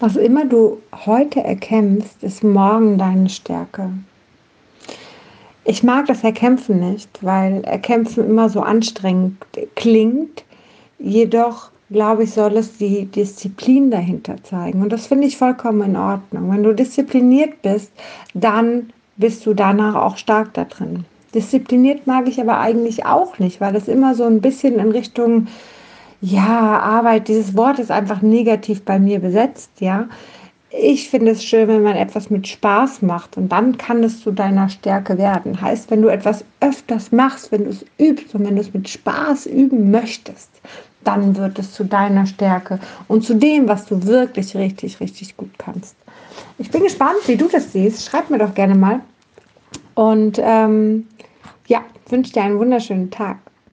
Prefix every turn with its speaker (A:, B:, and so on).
A: Was immer du heute erkämpfst, ist morgen deine Stärke. Ich mag das Erkämpfen nicht, weil Erkämpfen immer so anstrengend klingt. Jedoch, glaube ich, soll es die Disziplin dahinter zeigen. Und das finde ich vollkommen in Ordnung. Wenn du diszipliniert bist, dann bist du danach auch stark da drin. Diszipliniert mag ich aber eigentlich auch nicht, weil es immer so ein bisschen in Richtung ja, Arbeit, dieses Wort ist einfach negativ bei mir besetzt, ja. Ich finde es schön, wenn man etwas mit Spaß macht und dann kann es zu deiner Stärke werden. Heißt, wenn du etwas öfters machst, wenn du es übst und wenn du es mit Spaß üben möchtest, dann wird es zu deiner Stärke und zu dem, was du wirklich richtig, richtig gut kannst. Ich bin gespannt, wie du das siehst. Schreib mir doch gerne mal. Und ähm, ja, wünsche dir einen wunderschönen Tag.